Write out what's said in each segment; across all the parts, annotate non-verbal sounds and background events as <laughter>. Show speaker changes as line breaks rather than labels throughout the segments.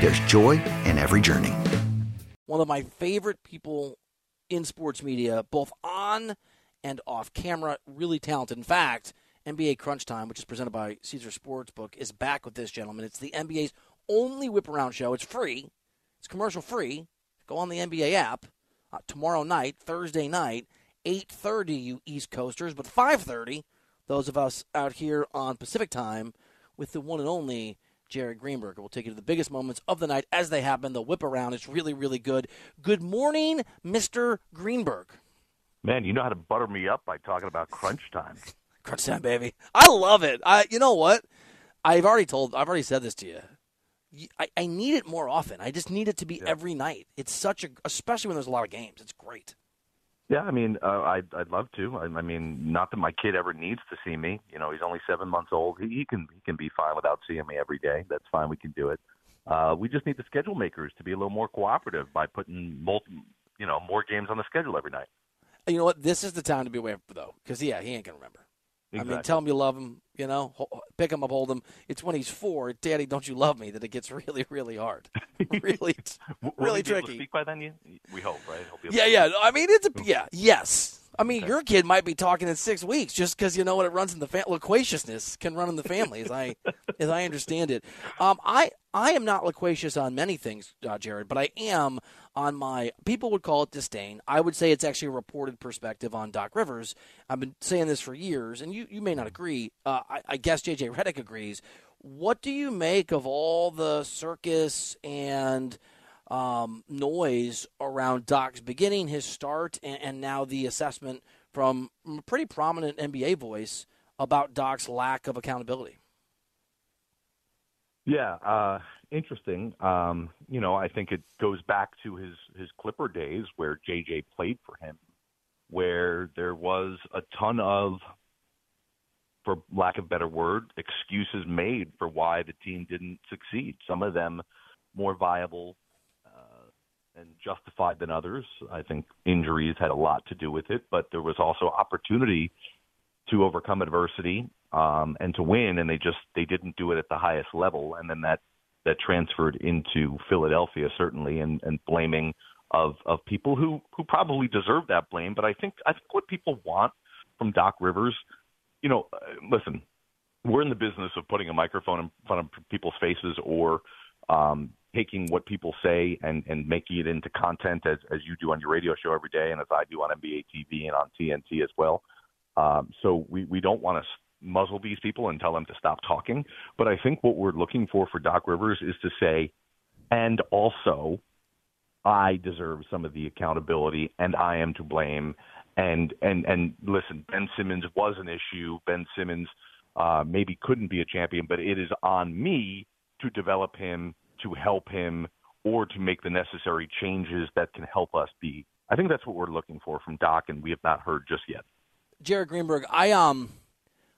there's joy in every journey.
One of my favorite people in sports media, both on and off camera, really talented. In fact, NBA Crunch Time, which is presented by Caesars Sportsbook, is back with this gentleman. It's the NBA's only whip around show. It's free. It's commercial free. Go on the NBA app uh, tomorrow night, Thursday night, 8:30 you East Coasters, but 5:30 those of us out here on Pacific time with the one and only Jared Greenberg. We'll take you to the biggest moments of the night as they happen. The whip around is really, really good. Good morning, Mr. Greenberg.
Man, you know how to butter me up by talking about crunch time. <laughs>
crunch time, baby. I love it. I, you know what? I've already told. I've already said this to you. I, I need it more often. I just need it to be yeah. every night. It's such a, especially when there's a lot of games. It's great.
Yeah, I mean, uh, I'd I'd love to. I, I mean, not that my kid ever needs to see me. You know, he's only seven months old. He, he can he can be fine without seeing me every day. That's fine. We can do it. Uh, we just need the schedule makers to be a little more cooperative by putting multi, you know, more games on the schedule every night.
You know what? This is the time to be aware though, because yeah, he ain't gonna remember. Exactly. I mean, tell him you love him. You know, pick him up, hold him. It's when he's four, Daddy, don't you love me? That it gets <laughs> really, really hard, <laughs> really, really tricky.
speak by then, you, we hope, right?
yeah, yeah. I mean, it's a yeah, yes. I mean, your kid might be talking in six weeks just because you know what it runs in the family. Loquaciousness can run in the family, as I <laughs> as I understand it. Um, I I am not loquacious on many things, uh, Jared, but I am on my people would call it disdain. I would say it's actually a reported perspective on Doc Rivers. I've been saying this for years, and you you may not agree. Uh, I, I guess JJ Redick agrees. What do you make of all the circus and um, noise around Doc's beginning, his start, and, and, now the assessment from a pretty prominent NBA voice about Doc's lack of accountability.
Yeah, uh, interesting. Um, you know, I think it goes back to his his Clipper days where JJ played for him, where there was a ton of, for lack of better word, excuses made for why the team didn't succeed. Some of them more viable and justified than others. I think injuries had a lot to do with it, but there was also opportunity to overcome adversity um, and to win, and they just they didn't do it at the highest level, and then that that transferred into Philadelphia certainly, and, and blaming of of people who who probably deserve that blame. But I think I think what people want from Doc Rivers, you know, uh, listen, we're in the business of putting a microphone in front of people's faces or um, taking what people say and and making it into content as as you do on your radio show every day and as I do on NBA TV and on TNT as well. Um, so we we don't want to muzzle these people and tell them to stop talking, but I think what we're looking for for Doc Rivers is to say, and also, I deserve some of the accountability and I am to blame. And and and listen, Ben Simmons was an issue. Ben Simmons uh, maybe couldn't be a champion, but it is on me to develop him to help him or to make the necessary changes that can help us be. I think that's what we're looking for from Doc, and we have not heard just yet.
Jared Greenberg, I um,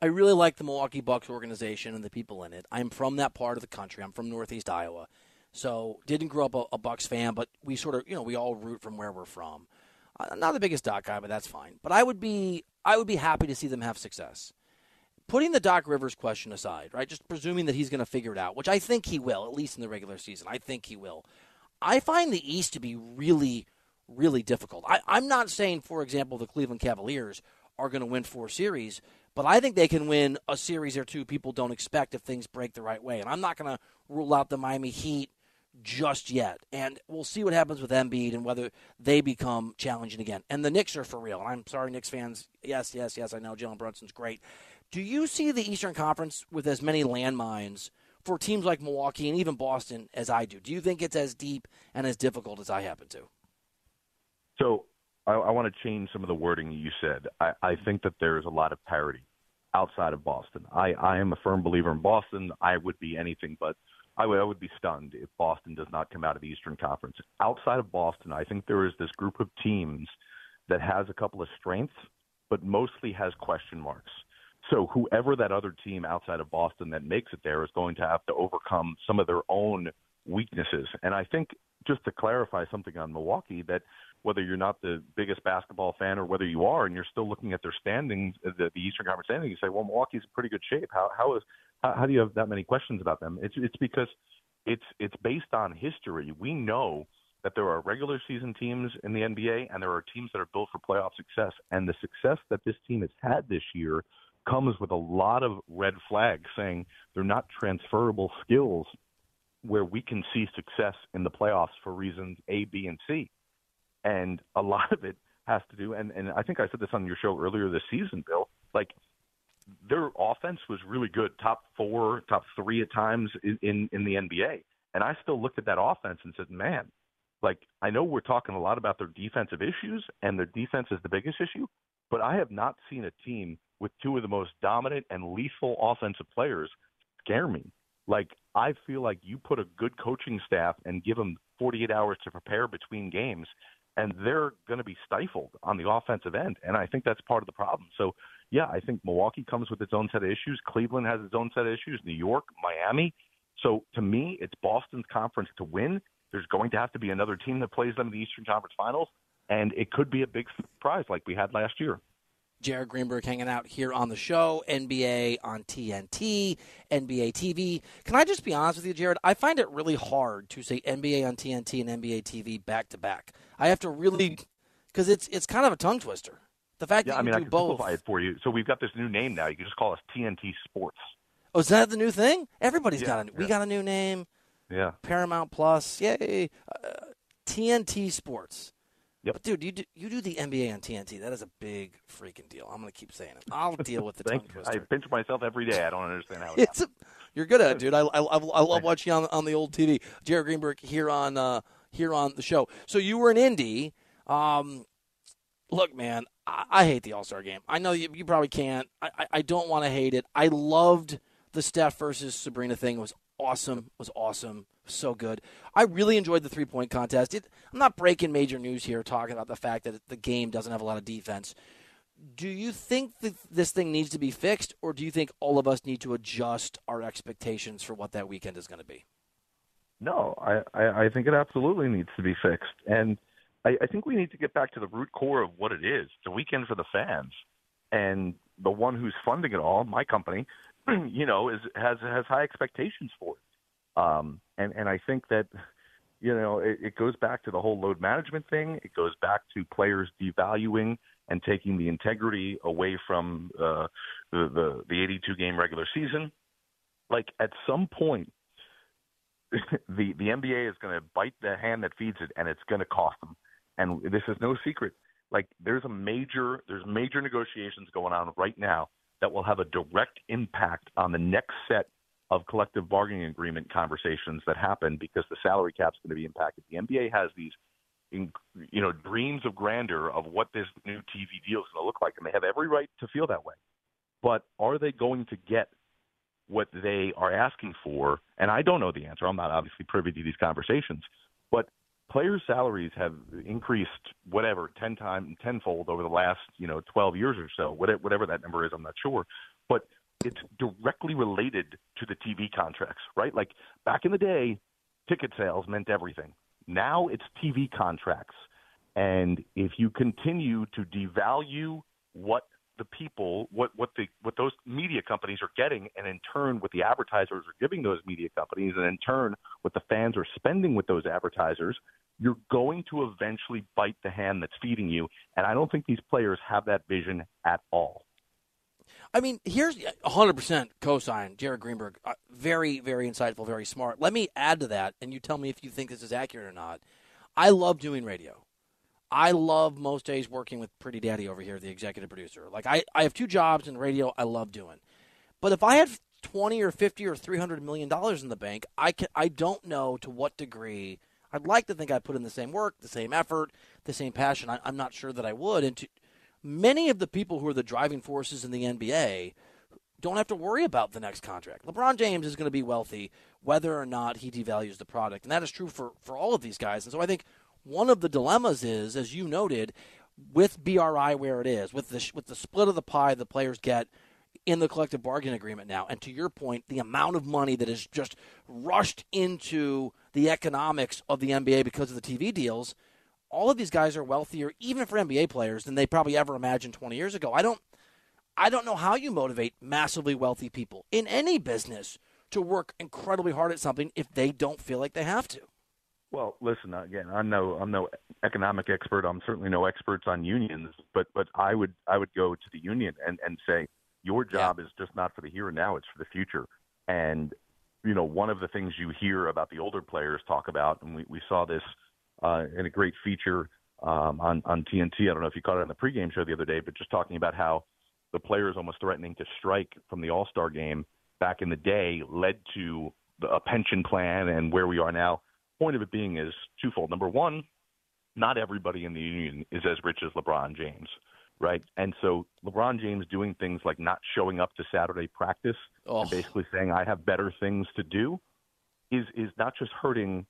I really like the Milwaukee Bucks organization and the people in it. I'm from that part of the country. I'm from Northeast Iowa. So didn't grow up a, a Bucks fan, but we sort of, you know, we all root from where we're from. Uh, not the biggest Doc guy, but that's fine. But I would be, I would be happy to see them have success. Putting the Doc Rivers question aside, right? Just presuming that he's going to figure it out, which I think he will, at least in the regular season. I think he will. I find the East to be really, really difficult. I, I'm not saying, for example, the Cleveland Cavaliers are going to win four series, but I think they can win a series or two people don't expect if things break the right way. And I'm not going to rule out the Miami Heat just yet. And we'll see what happens with Embiid and whether they become challenging again. And the Knicks are for real. And I'm sorry, Knicks fans. Yes, yes, yes, I know Jalen Brunson's great. Do you see the Eastern Conference with as many landmines for teams like Milwaukee and even Boston as I do? Do you think it's as deep and as difficult as I happen to?
So I, I want to change some of the wording you said. I, I think that there is a lot of parity outside of Boston. I, I am a firm believer in Boston. I would be anything but – I would, I would be stunned if Boston does not come out of the Eastern Conference. Outside of Boston, I think there is this group of teams that has a couple of strengths, but mostly has question marks. So whoever that other team outside of Boston that makes it there is going to have to overcome some of their own weaknesses. And I think just to clarify something on Milwaukee, that whether you're not the biggest basketball fan or whether you are, and you're still looking at their standings, uh, the, the Eastern Conference standings, you say, well, Milwaukee's in pretty good shape. How how is how, how do you have that many questions about them? It's it's because it's it's based on history. We know that there are regular season teams in the NBA and there are teams that are built for playoff success. And the success that this team has had this year comes with a lot of red flags saying they're not transferable skills where we can see success in the playoffs for reasons A, B, and C. And a lot of it has to do, and, and I think I said this on your show earlier this season, Bill, like their offense was really good, top four, top three at times in, in, in the NBA. And I still looked at that offense and said, man, like I know we're talking a lot about their defensive issues, and their defense is the biggest issue, but I have not seen a team with two of the most dominant and lethal offensive players scare me. Like I feel like you put a good coaching staff and give them 48 hours to prepare between games, and they're going to be stifled on the offensive end. And I think that's part of the problem. So, yeah, I think Milwaukee comes with its own set of issues. Cleveland has its own set of issues. New York, Miami. So to me, it's Boston's conference to win. There's going to have to be another team that plays them in the Eastern Conference Finals, and it could be a big surprise like we had last year.
Jared Greenberg hanging out here on the show, NBA on TNT, NBA TV. Can I just be honest with you, Jared? I find it really hard to say NBA on TNT and NBA TV back to back. I have to really because it's it's kind of a tongue twister. The fact
yeah,
that
I mean,
do
I can
both.
simplify it for you. So we've got this new name now. You can just call us TNT Sports.
Oh, is that the new thing? Everybody's
Yeah,
got a we got a new name.
Yeah.
Paramount Plus, yay! Uh, TNT Sports.
Yep.
But dude, you do, you do the NBA on TNT. That is a big freaking deal. I'm gonna keep saying it. I'll <laughs> deal with the tongue
you. I pinch myself every day. I don't understand how it
It's a, you're good at it, dude. I, I, I I love watching you on, on the old TV. Jared Greenberg here on uh, here on the show. So you were in Indy. Um, look, man, I, I hate the All Star game. I know you, you probably can't. I, I, I don't want to hate it. I loved the Steph versus Sabrina thing. It was awesome. It was awesome. So good. I really enjoyed the three point contest. It, I'm not breaking major news here talking about the fact that the game doesn't have a lot of defense. Do you think that this thing needs to be fixed, or do you think all of us need to adjust our expectations for what that weekend is going to be?
No, I, I, I think it absolutely needs to be fixed. And I, I think we need to get back to the root core of what it is the weekend for the fans. And the one who's funding it all, my company, <clears throat> you know, is has has high expectations for it. Um, and and I think that <laughs> you know it, it goes back to the whole load management thing. It goes back to players devaluing and taking the integrity away from uh, the, the the 82 game regular season. Like at some point, <laughs> the the NBA is going to bite the hand that feeds it, and it's going to cost them. And this is no secret. Like there's a major there's major negotiations going on right now that will have a direct impact on the next set of collective bargaining agreement conversations that happen because the salary cap's going to be impacted. The NBA has these you know dreams of grandeur of what this new TV deal is going to look like, and they have every right to feel that way. But are they going to get what they are asking for? And I don't know the answer. I'm not obviously privy to these conversations, but players' salaries have increased whatever ten times tenfold over the last you know 12 years or so. Whatever, whatever that number is, I'm not sure, but it's directly related to the TV contracts, right? Like back in the day, ticket sales meant everything. Now it's TV contracts. And if you continue to devalue what the people, what, what the what those media companies are getting, and in turn what the advertisers are giving those media companies, and in turn what the fans are spending with those advertisers, you're going to eventually bite the hand that's feeding you. And I don't think these players have that vision at all.
I mean, here's 100% cosign Jared Greenberg. Uh, very, very insightful, very smart. Let me add to that, and you tell me if you think this is accurate or not. I love doing radio. I love most days working with Pretty Daddy over here, the executive producer. Like, I, I have two jobs in radio I love doing. But if I had 20 or 50 or 300 million dollars in the bank, I, can, I don't know to what degree. I'd like to think I put in the same work, the same effort, the same passion. I, am not sure that I would. And to, many of the people who are the driving forces in the NBA don't have to worry about the next contract. LeBron James is going to be wealthy whether or not he devalues the product. And that is true for, for all of these guys. And so I think one of the dilemmas is, as you noted, with BRI where it is, with the, with the split of the pie the players get in the collective bargaining agreement now. And to your point, the amount of money that is just rushed into the economics of the NBA because of the TV deals – all of these guys are wealthier, even for NBA players, than they probably ever imagined 20 years ago. I don't, I don't know how you motivate massively wealthy people in any business to work incredibly hard at something if they don't feel like they have to.
Well, listen again. I'm no I'm no economic expert. I'm certainly no experts on unions, but but I would I would go to the union and and say your job yeah. is just not for the here and now; it's for the future. And you know, one of the things you hear about the older players talk about, and we we saw this uh, in a great feature um, on on TNT. I don't know if you caught it on the pregame show the other day, but just talking about how the players almost threatening to strike from the All Star game back in the day led to a pension plan and where we are now. Point of it being is twofold. Number one, not everybody in the union is as rich as LeBron James, right? And so LeBron James doing things like not showing up to Saturday practice oh. and basically saying I have better things to do is is not just hurting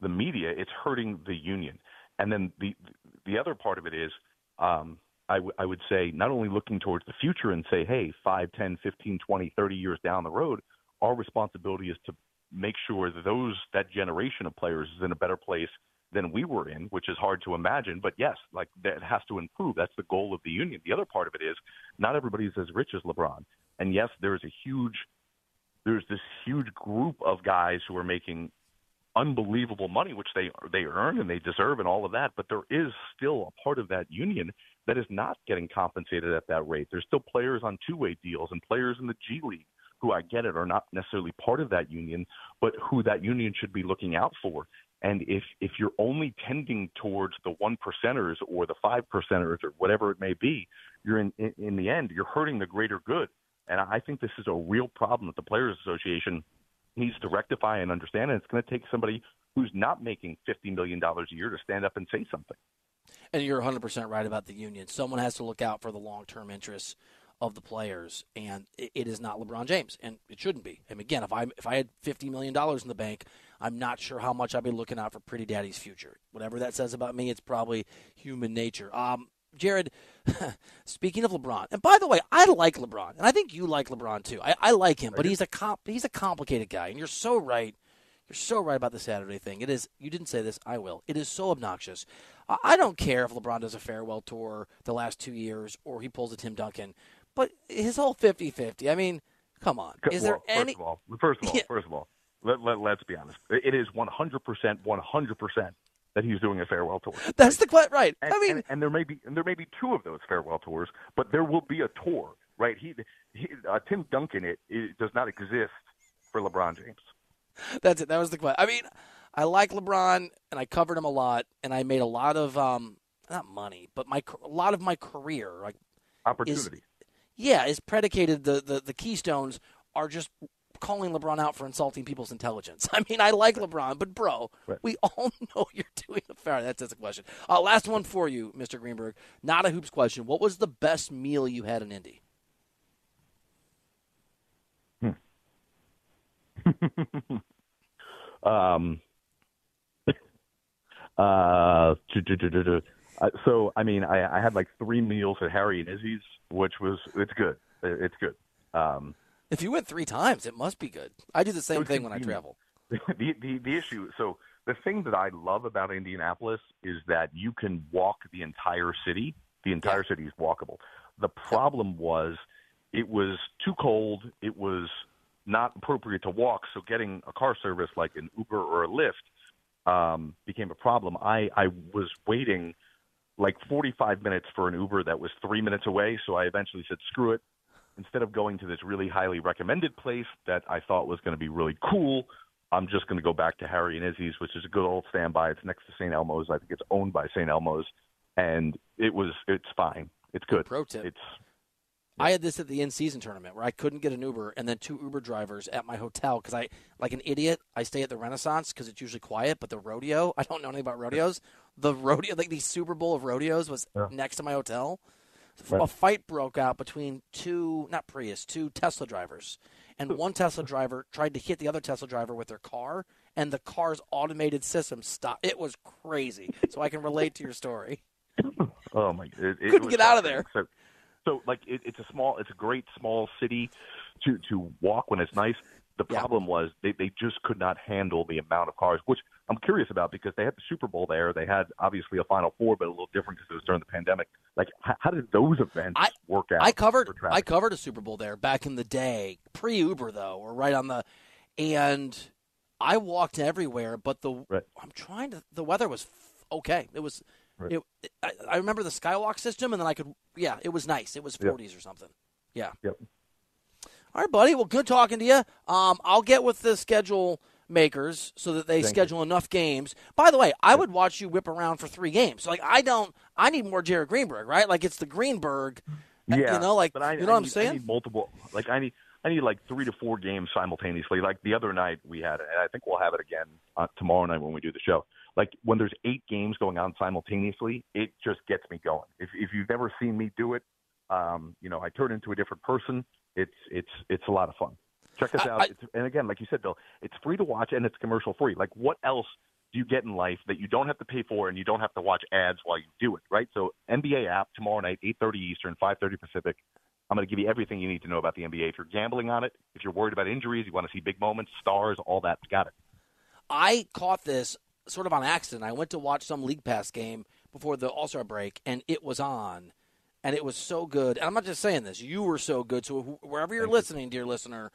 the media, it's hurting the union. And then the the other part of it is, um, I, w- I would say, not only looking towards the future and say, hey, 5, 10, 15, 20, 30 years down the road, our responsibility is to make sure that those that generation of players is in a better place than we were in, which is hard to imagine. But yes, like that has to improve. That's the goal of the union. The other part of it is not everybody's as rich as LeBron. And yes, there's a huge there's this huge group of guys who are making unbelievable money, which they they earn and they deserve, and all of that. But there is still a part of that union that is not getting compensated at that rate. There's still players on two-way deals and players in the G League who I get it are not necessarily part of that union, but who that union should be looking out for. And if if you're only tending towards the one percenters or the five percenters or whatever it may be, you're in, in in the end you're hurting the greater good. And I think this is a real problem that the Players Association needs to rectify and understand. And it's going to take somebody who's not making $50 million a year to stand up and say something.
And you're 100% right about the union. Someone has to look out for the long term interests of the players, and it is not LeBron James, and it shouldn't be. And again, if I if I had fifty million dollars in the bank, I'm not sure how much I'd be looking out for Pretty Daddy's future. Whatever that says about me, it's probably human nature. Um, Jared, <laughs> speaking of LeBron, and by the way, I like LeBron, and I think you like LeBron too. I, I like him, but he's a comp, he's a complicated guy, and you're so right. You're so right about the Saturday thing. It is. You didn't say this. I will. It is so obnoxious. I, I don't care if LeBron does a farewell tour the last two years or he pulls a Tim Duncan, but his whole 50-50, I mean, come on. Is
well,
there any?
First of all, first of all, <laughs> yeah. first of all, let, let, let's be honest. It is 100%, 100% that he's doing a farewell tour.
That's the question, right?
And,
I mean,
and, and, there may be and there may be two of those farewell tours, but there will be a tour, right? He, he uh, Tim Duncan, it, it does not exist for LeBron James.
That's it. That was the question. I mean, I like LeBron, and I covered him a lot, and I made a lot of um, not money, but my a lot of my career, like
opportunity.
Is, yeah, is predicated. The, the the keystones are just calling LeBron out for insulting people's intelligence. <laughs> I mean, I like LeBron, but bro, right. we all <laughs> know you're doing a fair. That's just a question. Uh, last one for you, Mr. Greenberg. Not a hoops question. What was the best meal you had in Indy?
Hmm. <laughs> um. Uh, so I mean, I, I had like three meals at Harry and Izzy's, which was it's good. It's good. Um,
if you went three times, it must be good. I do the same thing when I travel. <laughs>
the, the the issue. So the thing that I love about Indianapolis is that you can walk the entire city. The entire city is walkable. The problem was it was too cold. It was not appropriate to walk. So getting a car service like an Uber or a Lyft um, became a problem. I, I was waiting like 45 minutes for an Uber that was three minutes away. So I eventually said, screw it. Instead of going to this really highly recommended place that I thought was going to be really cool, I'm just going to go back to Harry and Izzy's, which is a good old standby. It's next to St. Elmo's. I think it's owned by St. Elmo's, and it was it's fine. It's good.
Pro tip.
It's
I had this at the in-season tournament where I couldn't get an Uber, and then two Uber drivers at my hotel because I, like an idiot, I stay at the Renaissance because it's usually quiet. But the rodeo, <laughs> I don't know anything about rodeos. The rodeo, like the Super Bowl of rodeos, was
Yeah.
next to my hotel.
Right.
A fight broke out between two, not Prius, two Tesla drivers, and one Tesla driver tried to hit the other Tesla driver with their car, and the car's automated system stopped. It was crazy. So I can relate to your story. <laughs>
Oh my! It, it
Couldn't get out of there.
So, so like it, it's a small, it's a great small city to to walk when it's nice. The
Yeah.
problem was they they just could not handle the amount of cars, which I'm curious about because they had the Super Bowl there. They had obviously a Final Four, but a little different because it was during the pandemic. Like, how, how did those events
I-
work out?
I covered I covered a Super Bowl there back in the day, pre Uber though, or right on the, and I walked everywhere. But the
Right.
I'm trying to. The weather was f- okay. It was.
Right.
It, I, I remember the Skywalk system, and then I could. Yeah, it was nice. It was
Yep.
40s or something. Yeah.
Yep.
All right, buddy. Well, good talking to you. Um, I'll get with the schedule makers so that they
Thank
schedule enough games. By the way, I would watch you whip around for three games. Like I don't. I need more Jared Greenberg, right? Like it's the Greenberg. uh,
Yeah,
You know, like
I,
you know
I
what I'm
need- I
saying?
need multiple. Like I need, I need like three to four games simultaneously. Like the other night we had, it, and I think we'll have it again uh, tomorrow night when we do the show. Like when there's eight games going on simultaneously, it just gets me going. If if you've never seen me do it, um, you know, I turn into a different person. It's it's it's a lot of fun. Check us
I-
out.
I-
and again, like you said, Bill, it's free to watch and it's commercial free. Like what else do you get in life that you don't have to pay for and you don't have to watch ads while you do it, right? So NBA app tomorrow night, 8:30 Eastern, 5:30 Pacific. I'm going to give you everything you need to know about the NBA. If you're gambling on it, if you're worried about injuries, you want to see big moments, stars, all that, got it.
I caught this sort of on accident. I went to watch some League Pass game before the All Star break, and it was on, and it was so good. And I'm not just saying this; you were so good. So wh- wherever you're listening, dear listener,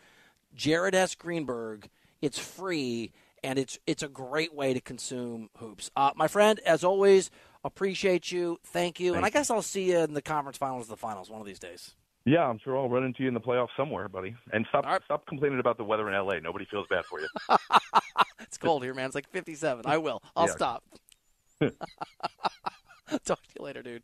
Jared S. Greenberg, it's free, and it's it's a great way to consume hoops. Uh, my friend, as always, appreciate you. Thank you, and I guess I'll see you in the conference finals, the finals, one of these days.
Yeah, I'm sure I'll run into you in the playoffs somewhere, buddy. And stop
right.
stop complaining about the weather in LA. Nobody feels bad for you. <laughs>
It's cold here, man. It's like 57. I will. I'll
Yeah.
stop. <laughs> <laughs> Talk to you later, dude.